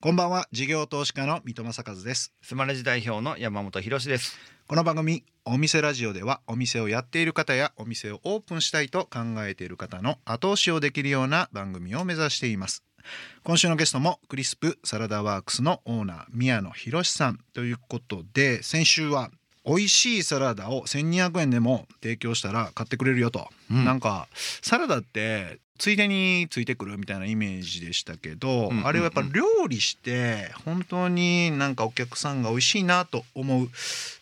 こんばんは。事業投資家の三戸正和です。スマレジ代表の山本博史です。この番組お店ラジオではお店をやっている方やお店をオープンしたいと考えている方の後押しをできるような番組を目指しています。今週のゲストもクリスプサラダワークスのオーナー宮野博さん。ということで先週は美味しいサラダを1200円でも提供したら買ってくれるよと、うん。なんかサラダってついでについてくるみたいなイメージでしたけど、うんあれはやっぱ料理して本当になんかお客さんが美味しいなと思う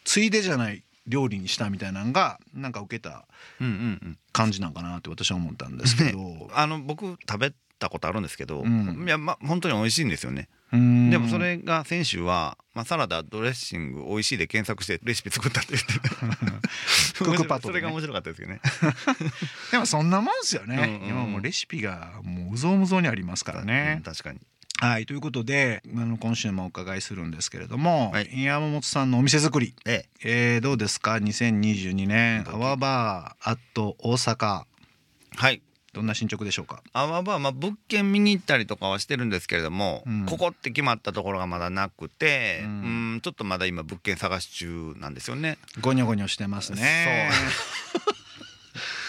ついでじゃない料理にしたみたいなのがなんか受けたうんうんうん。感じなんかなって私は思ったんですけど、あの僕食べたことあるんですけど、うん。いやま本当に美味しいんですよね、うん。でもそれが先週は、まあ、サラダドレッシング美味しいで検索してレシピ作ったって言って。クックパッドでね。それが面白かったですけどね。でもそんなもんですよね、うんうんうん。今もうレシピがもううぞうむぞうにありますからね。うん、確かに。はいということであの今週もお伺いするんですけれども、はい。山本さんのお店作り、ええ。ーどうですか？2022年ドキアワバーアット大阪えはいどんな進捗でしょうか？アワバーまあ物件見に行ったりとかはしてるんですけれども、うん。ここって決まったところがまだなくて、ううんん、ちょっとまだ今物件探し中なんですよね。ゴニョゴニョしてますね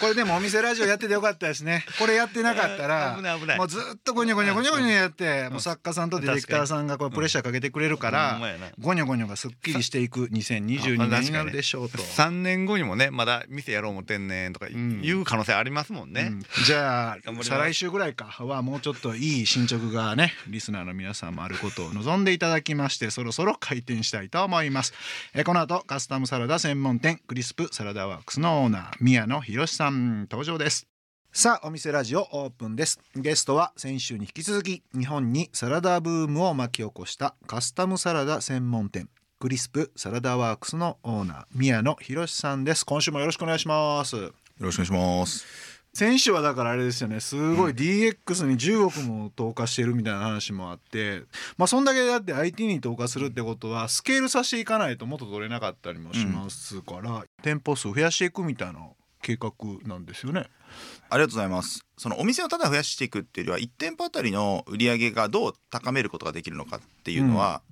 これでもお店ラジオやっててよかったですねこれやってなかったら 危ない危ないもうずっとゴニョゴニョゴニョゴニョやってもう作家さんとディレクターさんがこれプレッシャーかけてくれるからゴニョゴニョがすっきりしていく2022年になるでしょうと。3年後にもねまだ店やろう思ってんねんとかんいう可能性ありますもんね。うんじゃあ再来週ぐらいかはもうちょっといい進捗がねリスナーの皆さんもあることを望んでいただきましてそろそろ開店したいと思いますえこの後カスタムサラダ専門店クリスプサラダワークスのオーナー宮野博さん登場です。さあお店ラジオオープンです。ゲストは先週に引き続き日本にサラダブームを巻き起こしたカスタムサラダ専門店クリスプサラダワークスのオーナー宮野博さんです。今週もよろしくお願いします。よろしくお願いします。選手はだからあれですよね。すごい DX に10億も投下してるみたいな話もあってまあそんだけだって IT に投下するってことはスケールさせていかないともっと取れなかったりもしますから、店舗数増やしていくみたいな計画なんですよね。ありがとうございます。そのお店をただ増やしていくっていうよりは1店舗あたりの売り上げがどう高めることができるのかっていうのは、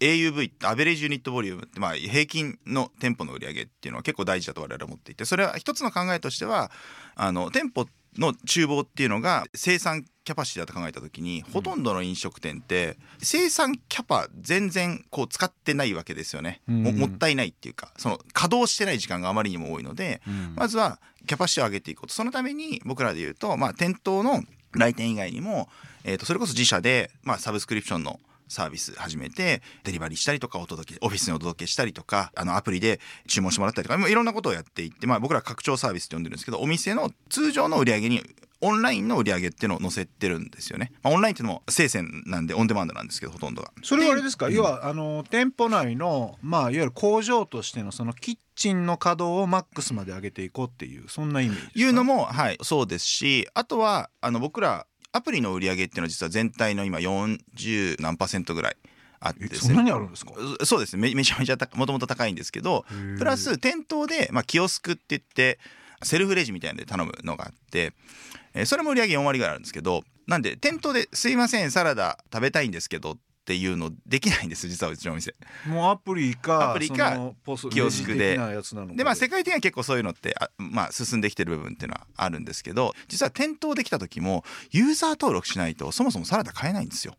AUV ってアベレージユニットボリュームってまあ平均の店舗の売り上げっていうのは結構大事だと我々は思っていてそれは一つの考えとしてはあの店舗の厨房っていうのが生産キャパシティだと考えた時にほとんどの飲食店って生産キャパ全然こう使ってないわけですよね、もうん。もったいないっていうかその稼働してない時間があまりにも多いので、まずはキャパシティを上げていこうと。そのために僕らで言うと、まあ、店頭の来店以外にも、えー、とそれこそ自社で、まあ、サブスクリプションのサービス始めてデリバリーしたりとかお届けオフィスにお届けしたりとかあのアプリで注文してもらったりとかもういろんなことをやっていって、まあ、僕ら拡張サービスって呼んでるんですけどお店の通常の売り上げにオンラインの売り上げっていうのを載せてるんですよね、まあ、オンラインっていうのも生鮮なんでオンデマンドなんですけどほとんどが。それはあれですか、うん。要はあの店舗内の、まあ、いわゆる工場としてのそのキッチンの稼働をマックスまで上げていこうっていうそんなイメージですか？いうのもはいそうですしあとはあの僕らアプリの売り上げっていうのは実は全体の今40何パーセントぐらいあって。そんなにあるんですか？うそうですね。めめちゃめちゃもともと高いんですけどプラス店頭で、まあ、キオスクって言ってセルフレジみたいなので頼むのがあって、えーそれも売り上げ4割ぐらいあるんですけどなんで店頭で「すいませんサラダ食べたいんですけど」っていうのできないんです実はうちのお店。もうアプリかアプリかポスキオスクで。で。まあ世界的には結構そういうのってあ、まあ、進んできてる部分っていうのはあるんですけど実は店頭できた時もユーザー登録しないとそもそもサラダ買えないんですよ。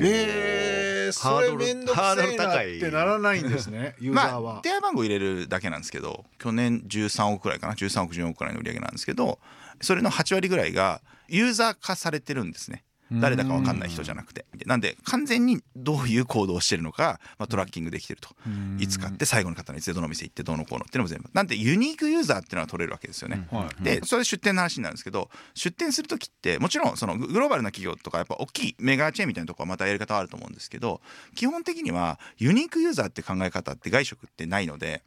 えー、それめんどくハードせえなっル高いてならないんですねユーザーは、まあ、電話番号入れるだけなんですけど去年13億くらいかな13億14億くらいの売り上げなんですけどそれの8割ぐらいがユーザー化されてるんですね誰だか分かんない人じゃなくて。なんで完全にどういう行動をしてるのか、まあ、トラッキングできてると。いつ買って最後の方にいつでどの店行ってどうのこうのっていうのも全部。なんでユニークユーザーっていうのは取れるわけですよね、はい。でそれで出店の話になるんですけど出店する時ってもちろんそのググローバルな企業とかやっぱ大きいメガチェーンみたいなとこはまたやり方はあると思うんですけど基本的にはユニークユーザーって考え方って外食ってないので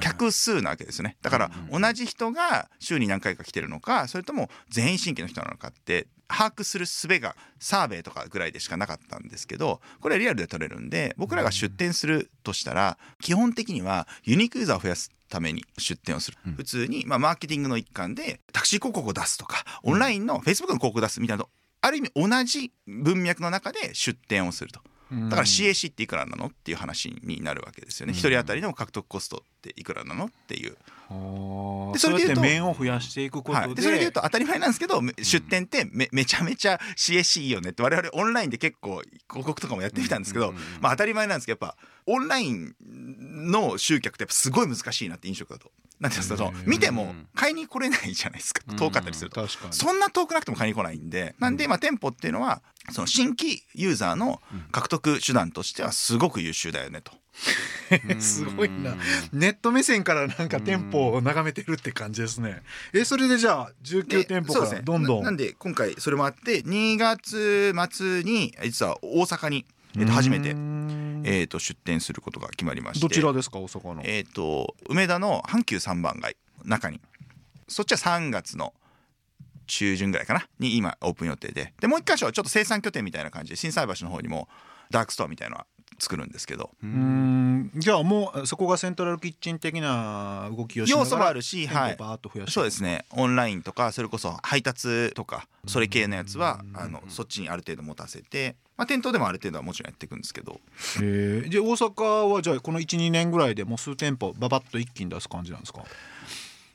客数なわけですよね。だから同じ人が週に何回か来てるのかそれとも全員新規の人なのかって把握する術がサーベイとかぐらいでしかなかったんですけどこれはリアルで取れるんで僕らが出店するとしたら基本的にはユニークユーザーを増やすために出店をする、普通に、まあ、マーケティングの一環でタクシー広告を出すとかオンラインのフェイスブックの広告を出すみたいなある意味同じ文脈の中で出店をするとだから CAC っていくらなのっていう話になるわけですよね、うん。一人当たりの獲得コストっていくらなのっていう、ででそれで言うと面を増やしていくことで,、はい、でそれで言うと当たり前なんですけど、め出店ってめめちゃめちゃ CAC いいよねって我々オンラインで結構広告とかもやってみたんですけど、うんうんうん。まあ、当たり前なんですけどやっぱオンラインの集客ってやっぱすごい難しいなって飲食だと。なんていうんですかそのうん。見ても買いに来れないじゃないですか遠かったりすると。そんな遠くなくても買いに来ないんで。なんでまあ店舗っていうのはその新規ユーザーの獲得手段としてはすごく優秀だよねと。すごいな。ネット目線からなんか店舗を眺めてるって感じですね。えそれでじゃあ19店舗からどんどん。ななんで今回それもあって2月末に実は大阪に、えっと初めてえっと出店することが決まりまして。どちらですか大阪の？えっと梅田の阪急三番街中に。そっちは3月の中旬ぐらいかな？に今オープン予定で。でもう一箇所はちょっと生産拠点みたいな感じで心斎橋の方にもダークストアみたいなのは作るんですけど。うーん。じゃあもうそこがセントラルキッチン的な動きをしな要素もあるし、はい。店舗、バーッと増やして。そうですね。オンラインとかそれこそ配達とかそれ系のやつはうん。あのそっちにある程度持たせて、まあ、店頭でもある程度はもちろんやっていくんですけど。へえで大阪はじゃあこの12年ぐらいでもう数店舗ババッと一気に出す感じなんですか？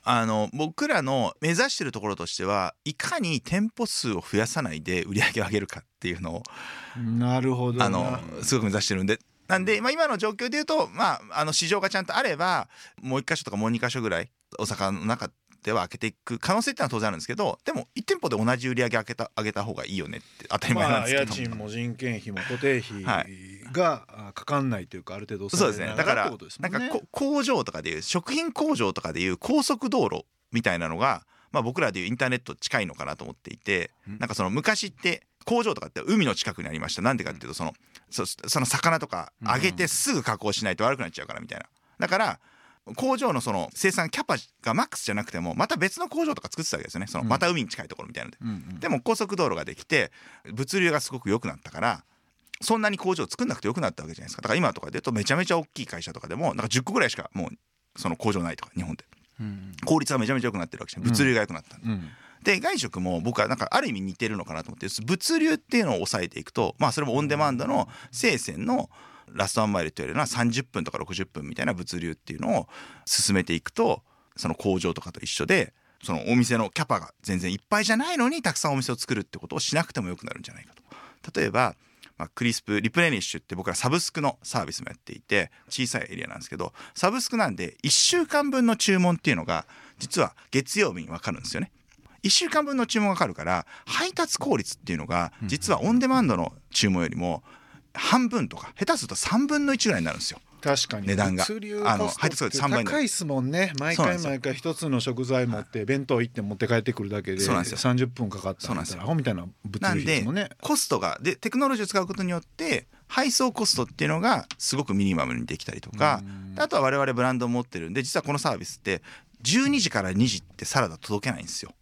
あの僕らの目指してるところとしてはいかに店舗数を増やさないで売り上げを上げるかっていうのをなるほどな。あのすごく目指してるんで。なんで、まあ、今の状況で言うと、まあ、あの市場がちゃんとあればもう1箇所とかもう2箇所ぐらい大阪の中では開けていく可能性ってのは当然あるんですけどでも1店舗で同じ売り上げ上げた上げた方がいいよねって当たり前なんまあですけど、家賃も人件費も固定費はがあかかんないというかある程度そうですね。だからなんかこ工場とかでいう食品工場とかでいう高速道路みたいなのが、まあ、僕らでいうインターネット近いのかなと思っていてうん。なんかその昔って工場とかって海の近くにありました。なんでかっていうとそのそその魚とか揚げてすぐ加工しないと悪くなっちゃうからみたいな。だから工場のその生産キャパがマックスじゃなくてもまた別の工場とか作ってたわけですよね。そのうん。また海に近いところみたいなので。うんうん。でも高速道路ができて物流がすごく良くなったからそんなに工場作んなくてよくなったわけじゃないですか。だから今とかで言うとめちゃめちゃ大きい会社とかでもなんか10個ぐらいしかもうその工場ないとか日本でうん効率がめちゃめちゃ良くなってるわけじゃん。物流が良くなったんで、うん。で外食も僕はなんかある意味似てるのかなと思って物流っていうのを抑えていくとまあそれもオンデマンドの生鮮のラストワンマイルというよりは30分とか60分みたいな物流っていうのを進めていくとその工場とかと一緒でそのお店のキャパが全然いっぱいじゃないのにたくさんお店を作るってことをしなくてもよくなるんじゃないかと。例えばまあ、クリスプリプレニッシュって僕らサブスクのサービスもやっていて小さいエリアなんですけどサブスクなんで1週間分の注文っていうのが実は月曜日に分かるんですよね。1週間分の注文がかかるから配達効率っていうのが実はオンデマンドの注文よりも半分とか下手すると3分の1ぐらいになるんですよ。確かに。値段が。物流あの配達ってが3倍になる高いですもんね。毎回毎回一つの食材持って弁当行って持って帰ってくるだけでそうなんですよ。30分かかったそうなんですよ。アホみたいな物流費もんね。コストがでテクノロジーを使うことによって配送コストっていうのがすごくミニマムにできたりとかあとは我々ブランドを持ってるんで実はこのサービスって12時から2時ってサラダ届けないんですよ。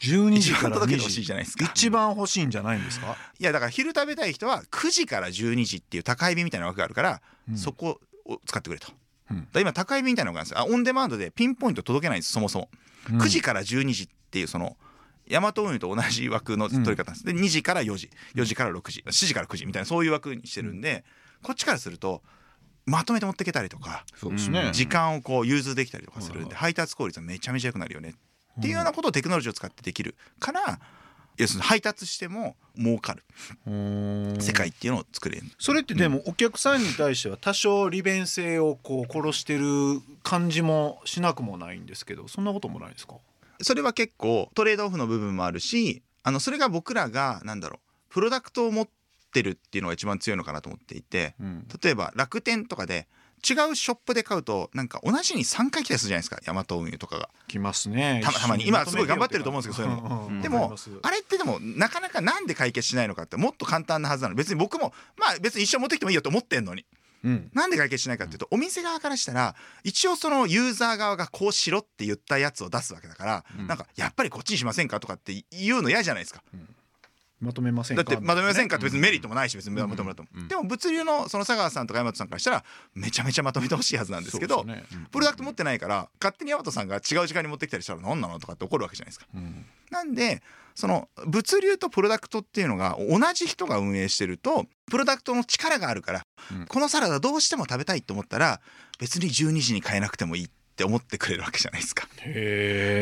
12時から2一番届けてほしい時じゃないですか。一番欲しいんじゃないんですか？いやだから昼食べたい人は9時から12時っていう高い便みたいな枠があるから、うん。そこを使ってくれと。うん。だ今高い便みたいなのがあるんですよ。あオンデマンドでピンポイント届けないんですそもそも。うん。9時から12時っていうそのヤマト運輸と同じ枠の取り方です、で2時から4時。4時から6時。7時から9時みたいなそういう枠にしてるんで、こっちからするとまとめて持っていけたりとかそうですね、うん。時間をこう融通できたりとかするんはいで配達効率はめちゃめちゃ良くなるよね。っていうようなことをテクノロジーを使ってできるから要するに配達しても儲かるうん。世界っていうのを作れる。それってでもお客さんに対しては多少利便性をこう殺してる感じもしなくもないんですけどそんなこともないですか？それは結構トレードオフの部分もあるしあのそれが僕らがなんだろうプロダクトを持ってるっていうのが一番強いのかなと思っていてうん。例えば楽天とかで違うショップで買うとなんか同じに3回来たりするじゃないですか。ヤマト運輸とかが。来ますね。たたまに。今すごい頑張ってると思うんですけどそういうの。うんでもあれってでもなかなかなんで解決しないのかってもっと簡単なはずなの別に僕もまあ別に一生持ってきてもいいよと思ってんのに。うん。なんで解決しないかっていうとお店側からしたら一応そのユーザー側がこうしろって言ったやつを出すわけだから、うん。なんかやっぱりこっちにしませんかとかって言うの嫌じゃないですか。まとめませんか？だってまとめませんか？って別にメリットもないし別にまうんとめても、うんでも物流のその佐川さんとか大和さんからしたらめちゃめちゃまとめてほしいはずなんですけどプロダクト持ってないから勝手に大和さんが違う時間に持ってきたりしたら何なのとかって怒るわけじゃないですか。うん。なんでその物流とプロダクトっていうのが同じ人が運営してるとプロダクトの力があるから、うん。このサラダどうしても食べたいと思ったら別に12時に買えなくてもいいって思ってくれるわけじゃないですか。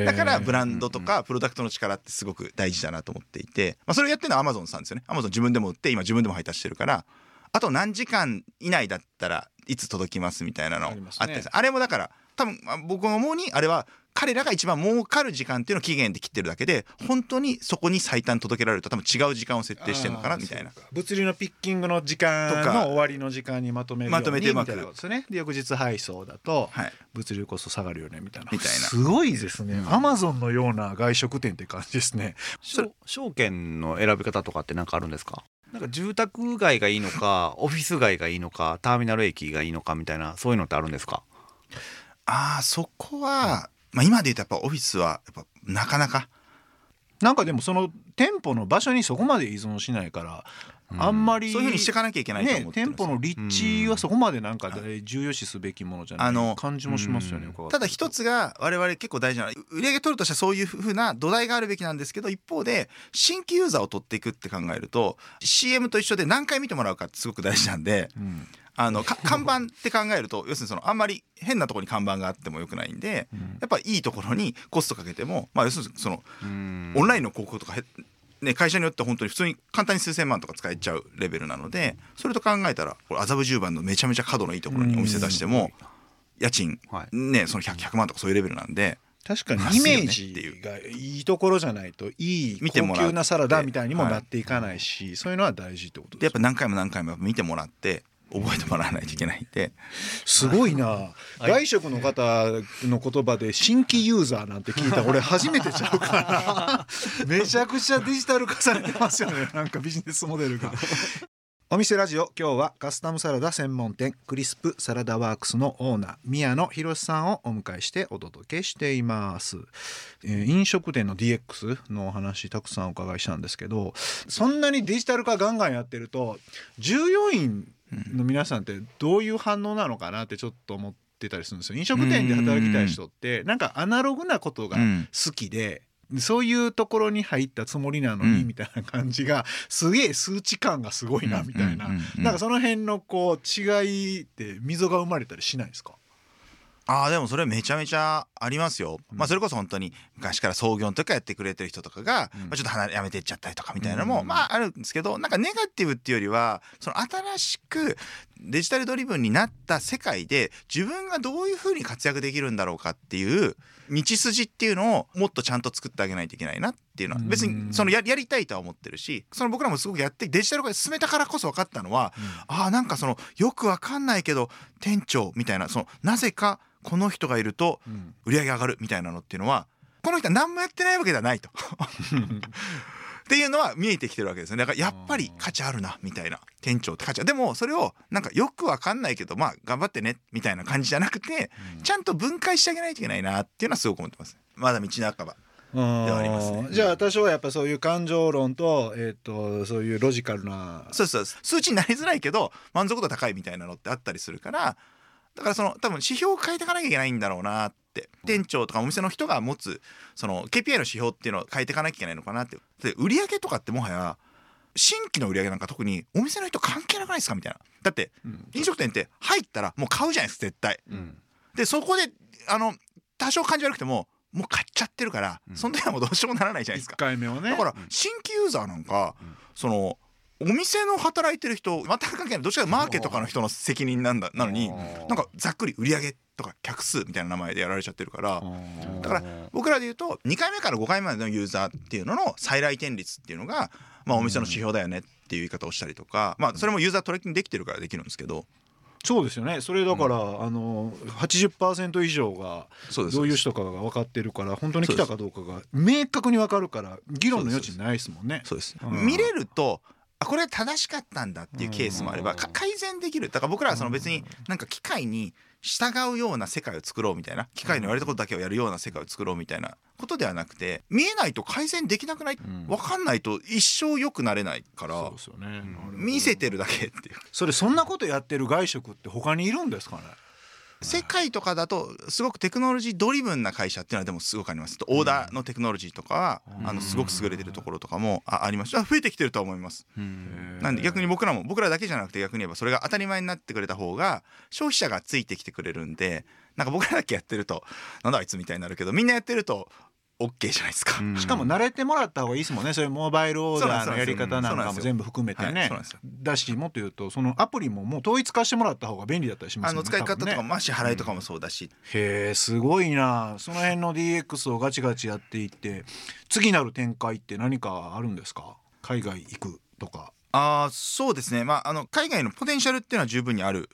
だからブランドとかプロダクトの力ってすごく大事だなと思っていて、まあ、それをやってるのはアマゾンさんですよね。アマゾン自分でも売って今自分でも配達してるからあと何時間以内だったらいつ届きますみたいなのあったりする。あれもだから多分まあ僕が思うにあれは彼らが一番儲かる時間っていうのを期限で切ってるだけで本当にそこに最短届けられると多分違う時間を設定してるのかなみたいな。物流のピッキングの時間とか。の終わりの時間にまとめるようにまとめてうまく。みたいなことですね。で翌日配送だとはい。物流コスト下がるよねみたいな。みたいなすごいですね。アマゾンのような外食店って感じですね。証証券の選び方とかって何かあるんですか？なんか住宅街がいいのか オフィス街がいいのかターミナル駅がいいのかみたいなそういうのってあるんですか？ああそこは、まあ、今で言うとやっぱオフィスはやっぱなかなか。なんかでもその店舗の場所にそこまで依存しないから、あんまりそういうふうにしていかなきゃいけないと思ねってるんです。よ店舗の立地はそこまでなんか重要視すべきものじゃないあの感じもしますよねただ一つが我々結構大事な売り上げ取るとしてはそういうふうな土台があるべきなんですけど一方で新規ユーザーを取っていくって考えると CM と一緒で何回見てもらうかってすごく大事なんでうんあのか看板って考えると要するにそのあんまり変なところに看板があってもよくないんでうん。やっぱいいところにコストかけてもまあ要するにそのオオンラインの広告とかへね、会社によっては本当に普通に簡単に数千万とか使えちゃうレベルなのでそれと考えたら麻布十番のめちゃめちゃ角のいいところにお店出しても家賃はい。ねその 100, 100万とかそういうレベルなんで確かにイメージがいいところじゃないといい高級なサラダみたいにもなっていかないし、そういうのは大事ってことですでやっぱ何回も何回も見てもらって覚えてもらわないといけないんで、すごいな、外食の方の言葉で新規ユーザーなんて聞いた俺初めてちゃうから。めちゃくちゃデジタル化されてますよね。なんかビジネスモデルが。お店ラジオ今日はカスタムサラダ専門店クリスプサラダワークスのオーナー宮野博さんをお迎えしてお届けしています、えー飲食店の DX のお話たくさんお伺いしたんですけどそんなにデジタル化ガンガンやってると従業員の皆さんってどういう反応なのかなってちょっと思ってたりするんですよ。飲食店で働きたい人ってなんかアナログなことがうん。好きで、そういうところに入ったつもりなのにうん。みたいな感じがすげえ数値感がすごいなみたいな、なんかその辺のこう違いって溝が生まれたりしないですか？ああでもそれめちゃめちゃありますよ、まあそれこそ本当に昔から創業の時からやってくれてる人とかが、うん。まあ、ちょっと離れやめてっちゃったりとかみたいなのも、うんまああるんですけどなんかネガティブっていうよりはその新しくデジタルドリブンになった世界で自分がどういうふうに活躍できるんだろうかっていう道筋っていうのをもっとちゃんと作ってあげないといけないなっていうのはうん。別にそのややりたいとは思ってるしその僕らもすごくやってデジタル化で進めたからこそ分かったのは、ああなんかそのよくわかんないけど店長みたいなそのなぜかこの人がいるとうん。売り上げ上がるみたいなのっていうのはこの人は何もやってないわけではないと。っていうのは見えてきてるわけですね。だからやっぱり価値あるなみたいな。店長って価値でもそれをなんかよくわかんないけどまあ頑張ってねみたいな感じじゃなくてちゃんと分解してあげないといけないなっていうのはすごく思ってます。まだ道半ばではありますね。じゃあ多少はやっぱそういう感情論と,、えー、とそういうロジカルなそうそう数値になりづらいけど満足度高いみたいなのってあったりするからだからその多分指標を変えていかなきゃいけないんだろうなって。店長とかお店の人が持つその KPI の指標っていうのを変えていかなきゃいけないのかなって。で売上とかってもはや新規の売上なんか特にお店の人関係なくないですかみたいな。だってうん。飲食店って入ったらもう買うじゃないですか絶対。うん。でそこであの多少感じ悪くてももう買っちゃってるから、うん。その時はもうどうしようもならないじゃないです1か回目はね。だから新規ユーザーなんか、うん。そのお店の働いてる人全く関係ないどっちかというとマーケとかの人の責任なんだなのになんかざっくり売上とか客数みたいな名前でやられちゃってるからだから僕らで言うと2回目から5回目までのユーザーっていうのの再来店率っていうのが、まあ、お店の指標だよねっていう言い方をしたりとか、まあ、それもユーザートレッキングできてるからできるんですけどそうですよね。それだから、あの80%以上がどういう人かが分かってるから本当に来たかどうかが明確に分かるから議論の余地ないですもんね。そうです、うん。見れるとあこれ正しかったんだっていうケースもあれば、改善できる。だから僕らはその別になんか機械に従うような世界を作ろうみたいな機械の言われたことだけをやるような世界を作ろうみたいなことではなくて見えないと改善できなくない、ん。分かんないと一生良くなれないから見せてるだけっていう。それそんなことやってる外食って他にいるんですかね？世界とかだとすごくテクノロジードリブンな会社っていうのはでもすごくあります。オーダーのテクノロジーとかはあのすごく優れてるところとかもああります。あ増えてきてるとは思います。なんで逆に僕らも僕らだけじゃなくて逆に言えばそれが当たり前になってくれた方が消費者がついてきてくれるんでなんか僕らだけやってるとなんだあいつみたいになるけどみんなやってると OK じゃないですか。しかも慣れてもらった方がいいですもんね。そういうモバイルオーダーのやり方なんかも全部含めてはいねだしもっと言うとそのアプリももう統一化してもらった方が便利だったりしますよねあの使い方とかねも支払いとかもそうだし、へえすごいな。その辺の DX をガチガチやっていって次なる展開って何かあるんですか？海外行くとか。ああそうですね。まああの海外のポテンシャルっていうのは十分にある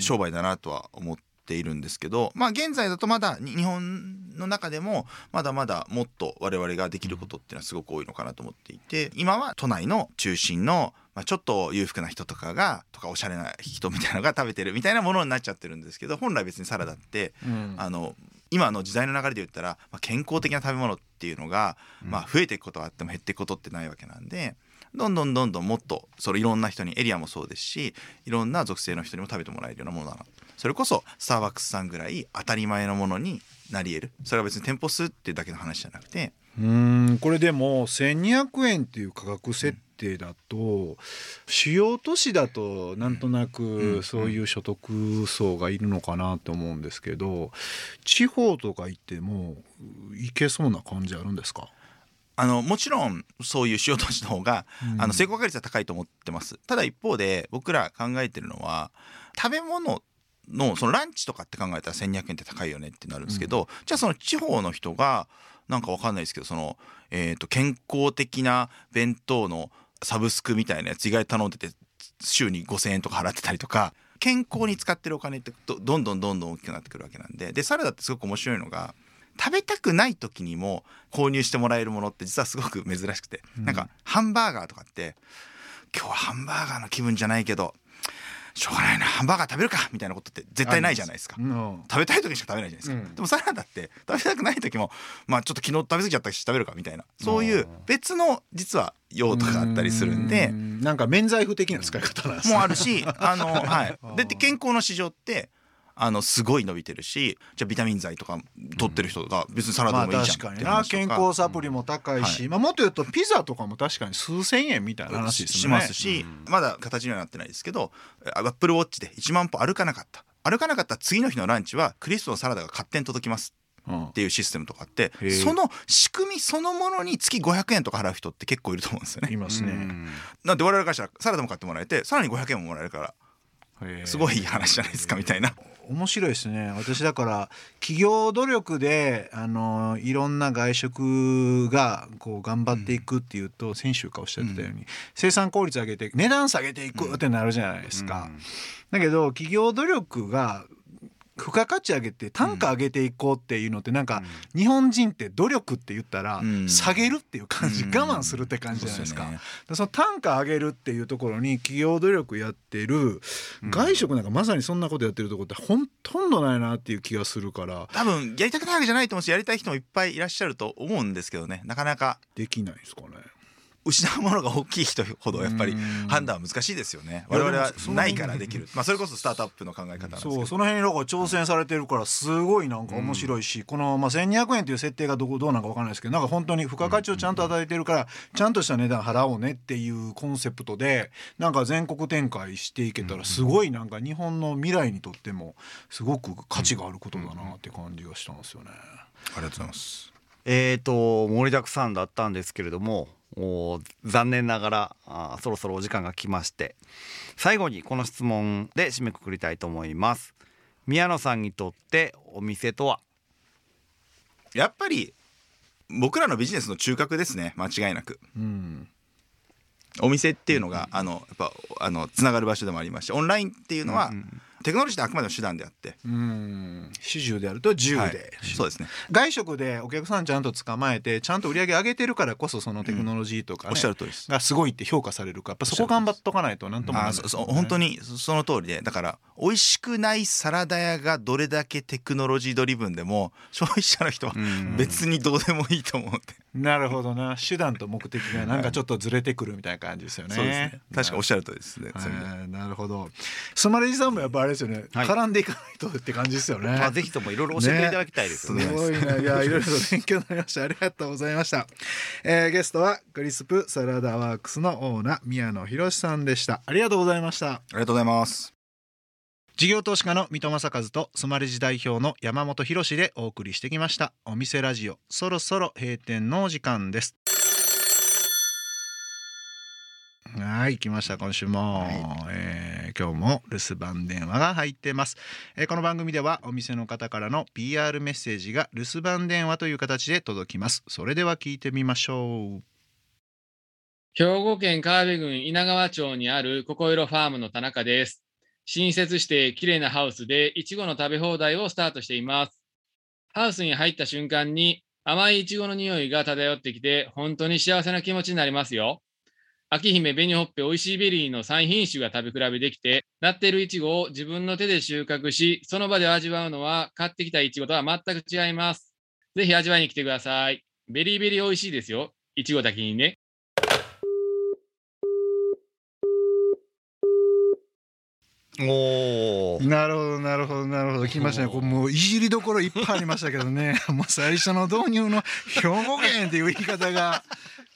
商売だなとは思っているんですけどまあ現在だとまだに日本の中でもまだまだもっと我々ができることっていうのはすごく多いのかなと思っていて今は都内の中心の、まあ、ちょっと裕福な人とかがとかおしゃれな人みたいなのが食べてるみたいなものになっちゃってるんですけど本来別にサラダってうん。あの今の時代の流れで言ったら、まあ、健康的な食べ物っていうのが、まあ、増えていくことはあっても減っていくことってないわけなんでどんどんどんどんもっとそれいろんな人にエリアもそうですしいろんな属性の人にも食べてもらえるようなものだなそれこそスターバックスさんぐらい当たり前のものになり得る。それは別に店舗数っていうだけの話じゃなくて。うーんこれでも1200円っていう価格設定だと主要都市だとなんとなくそういう所得層がいるのかなと思うんですけど地方とか行っても行けそうな感じあるんですか？あのもちろんそういう主要都市の方が、うん。あの成功確率は高いと思ってます。ただ一方で僕ら考えてるのは食べ物のそのランチとかって考えたら1200円って高いよねってなるんですけど、じゃあその地方の人がなんかわかんないですけどその、えー、と健康的な弁当のサブスクみたいなやつ意外と頼んでて週に5,000円とか払ってたりとか健康に使ってるお金ってどどんどんどんどん大きくなってくるわけなんで。でサラダってすごく面白いのが食べたくない時にも購入してもらえるものって実はすごく珍しくて、なんかハンバーガーとかって今日はハンバーガーの気分じゃないけどしょうがないなハンバーガー食べるかみたいなことって絶対ないじゃないですか。うん。食べたい時しか食べないじゃないですか、うん。でもサラダって食べたくない時もまあちょっと昨日食べ過ぎちゃったし食べるかみたいな。そういう別の実は用途があったりするんで。うなんか免罪符的な使い方なんですね。もあるしあのはい。でで健康の市場ってあのすごい伸びてるしじゃあビタミン剤とか取ってる人が別にサラまあダでもいいじゃん健康サプリも高いし、はいまあ、もっと言うとピザとかも確かに数千円みたいな話ですし。ますし、まだ形にはなってないですけどアップルウォッチで1万歩歩かなかった。歩かなかった次の日のランチはクリスプのサラダが勝手に届きますうんっていうシステムとかってへえ。その仕組みそのものに月500円とか払う人って結構いると思うんですよね。いますね。なんで我々からしたらサラダも買ってもらえてさらに500円ももらえるからすごいいい話じゃないですかみたいな。面白いですね。私だから企業努力であのいろんな外食がこう頑張っていくっていうと、先週かおっしゃってたように、生産効率上げて値段下げていくってなるじゃないですか。だけど企業努力が付加価値上げて単価上げていこうっていうのってなんか日本人って努力って言ったらうん。下げるっていう感じ、うん。我慢するって感じじゃないですか。その単価上げるっていうところに企業努力やってる外食なんかまさにそんなことやってるところってほとんどないなっていう気がするから。多分やりたくないわけじゃないと思うしやりたい人もいっぱいいらっしゃると思うんですけどね。なかなか。できないですかね。失うものが大きい人ほどやっぱりうん。判断は難しいですよね。我々はないからできる。まあそれこそスタートアップの考え方なんですけど。そうその辺に挑戦されてるからすごいなんか面白いし、この、まあ、1200円っていう設定がどこどうなんか分かんないですけどなんか本当に付加価値をちゃんと与えてるからちゃんとした値段払おうねっていうコンセプトでなんか全国展開していけたらすごいなんか日本の未来にとってもすごく価値があることだなって感じがしたんですよね。ありがとうございます。えーと盛りだくさんだったんですけれどもお残念ながらあーそろそろお時間が来まして最後にこの質問で締めくくりたいと思います。宮野さんにとってお店とは？やっぱり僕らのビジネスの中核ですね。間違いなく。うん。お店っていうのがあのやっぱあのつながる場所でもありましてオンラインっていうのはテクノロジーってあくまでも手段であって。うん。始終であると10で、はい。そうですね。外食でお客さんちゃんと捕まえてちゃんと売り上げ上げてるからこそそのテクノロジーとか、ねおっしゃる通りです。がすごいって評価されるからやっぱそこ頑張っとかないとなんともならない。あそそう本当にそその通りでだから美味しくないサラダ屋がどれだけテクノロジードリブンでも消費者の人はうん。別にどうでもいいと思って、なるほどな。手段と目的がなんかちょっとずれてくるみたいな感じですよね。そうですね。確かおっしゃるとりですね、なるほど。スマレジさんもやっぱあれですよね、はい絡んでいかないとって感じですよね。まあぜひともいろいろ教えていただきたいですよねすごいな。いや、いろいろと勉強になりました。ありがとうございました。えーゲストはクリスプサラダワークスのオーナー宮野博さんでした。ありがとうございました。ありがとうございます事業投資家の三戸正和とスマレジ代表の山本博でお送りしてきましたお店ラジオそろそろ閉店のお時間ですはい来ました今週も、えー今日も留守番電話が入ってます、えーこの番組ではお店の方からの PR メッセージが留守番電話という形で届きますそれでは聞いてみましょう兵庫県川辺郡稲川町にあるココイロファームの田中です。新設して綺麗なハウスでいちごの食べ放題をスタートしています。ハウスに入った瞬間に甘いいちごの匂いが漂ってきて本当に幸せな気持ちになりますよ。秋姫紅ほっぺ美味しいベリーの3品種が食べ比べできて、なっているいちごを自分の手で収穫し、その場で味わうのは買ってきたいちごとは全く違います。ぜひ味わいに来てください。 very very 美味しいですよ。いちごだけにね。おおなるほどなるほどなるほど来ましたねこれもういじりどころいっぱいありましたけどね もう最初の導入の兵庫県っていう言い方が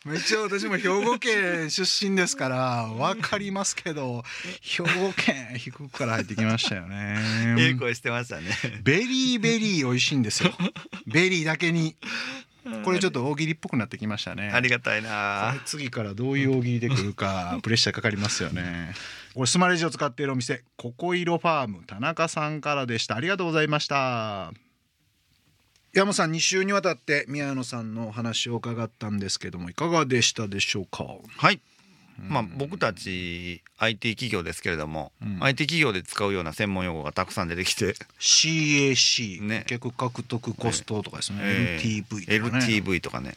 めっちゃ私も兵庫県出身ですから分かりますけど兵庫県低くから入ってきましたよええね 声してましたね。 very very 美味しいんですよ。ベリーだけに。これちょっと大喜利っぽくなってきましたね。ありがたいこなれ次からどういう大喜利で来るか プレッシャーかかりますよね。これスマレジを使っているお店ココイロファーム田中さんからでした。ありがとうございました山本さん2週にわたって宮野さんのお話を伺ったんですけどもいかがでしたでしょうか？はい。まあ僕たち IT 企業ですけれども、うん。IT 企業で使うような専門用語がたくさん出てきて。CAC、ね。顧客獲得コストとかですね、ええ LTV とかね。LTV とかね。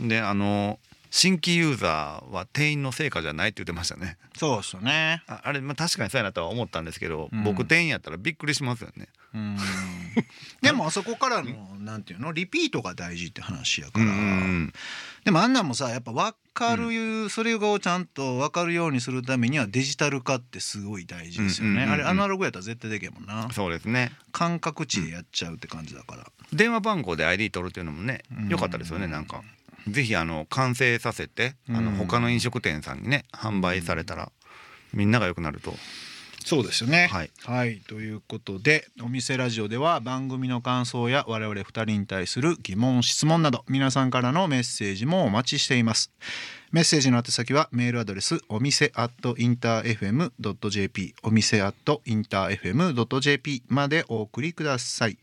うん、であの新規ユーザーは店員の成果じゃないって言ってましたね。そうですよね。ああれ、まあ、確かにそうやなとは思ったんですけど、うん。僕店員やったらびっくりしますよね。うん。でもあそこからのなんていうの？リピートが大事って話やから、うんうんでもあんなんもさやっぱ分かる、それをちゃんと分かるようにするためにはデジタル化ってすごい大事ですよね、うんうんうんうんあれアナログやったら絶対できへんもんな。そうですね。感覚値でやっちゃうって感じだから、電話番号で ID 取るっていうのもねうん。良かったですよねなんかぜひあの完成させてあのうん他の飲食店さんにね販売されたらみんなが良くなると。そうですよね。はい、はい、ということでお店ラジオでは番組の感想や我々2人に対する疑問質問など皆さんからのメッセージもお待ちしています。メッセージの宛先はメールアドレスお店 at interfm.jp お店 at interfm.jp までお送りください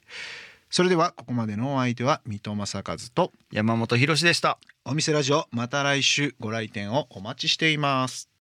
それではここまでのお相手は水戸正和と山本博史でした。お店ラジオまた来週ご来店をお待ちしています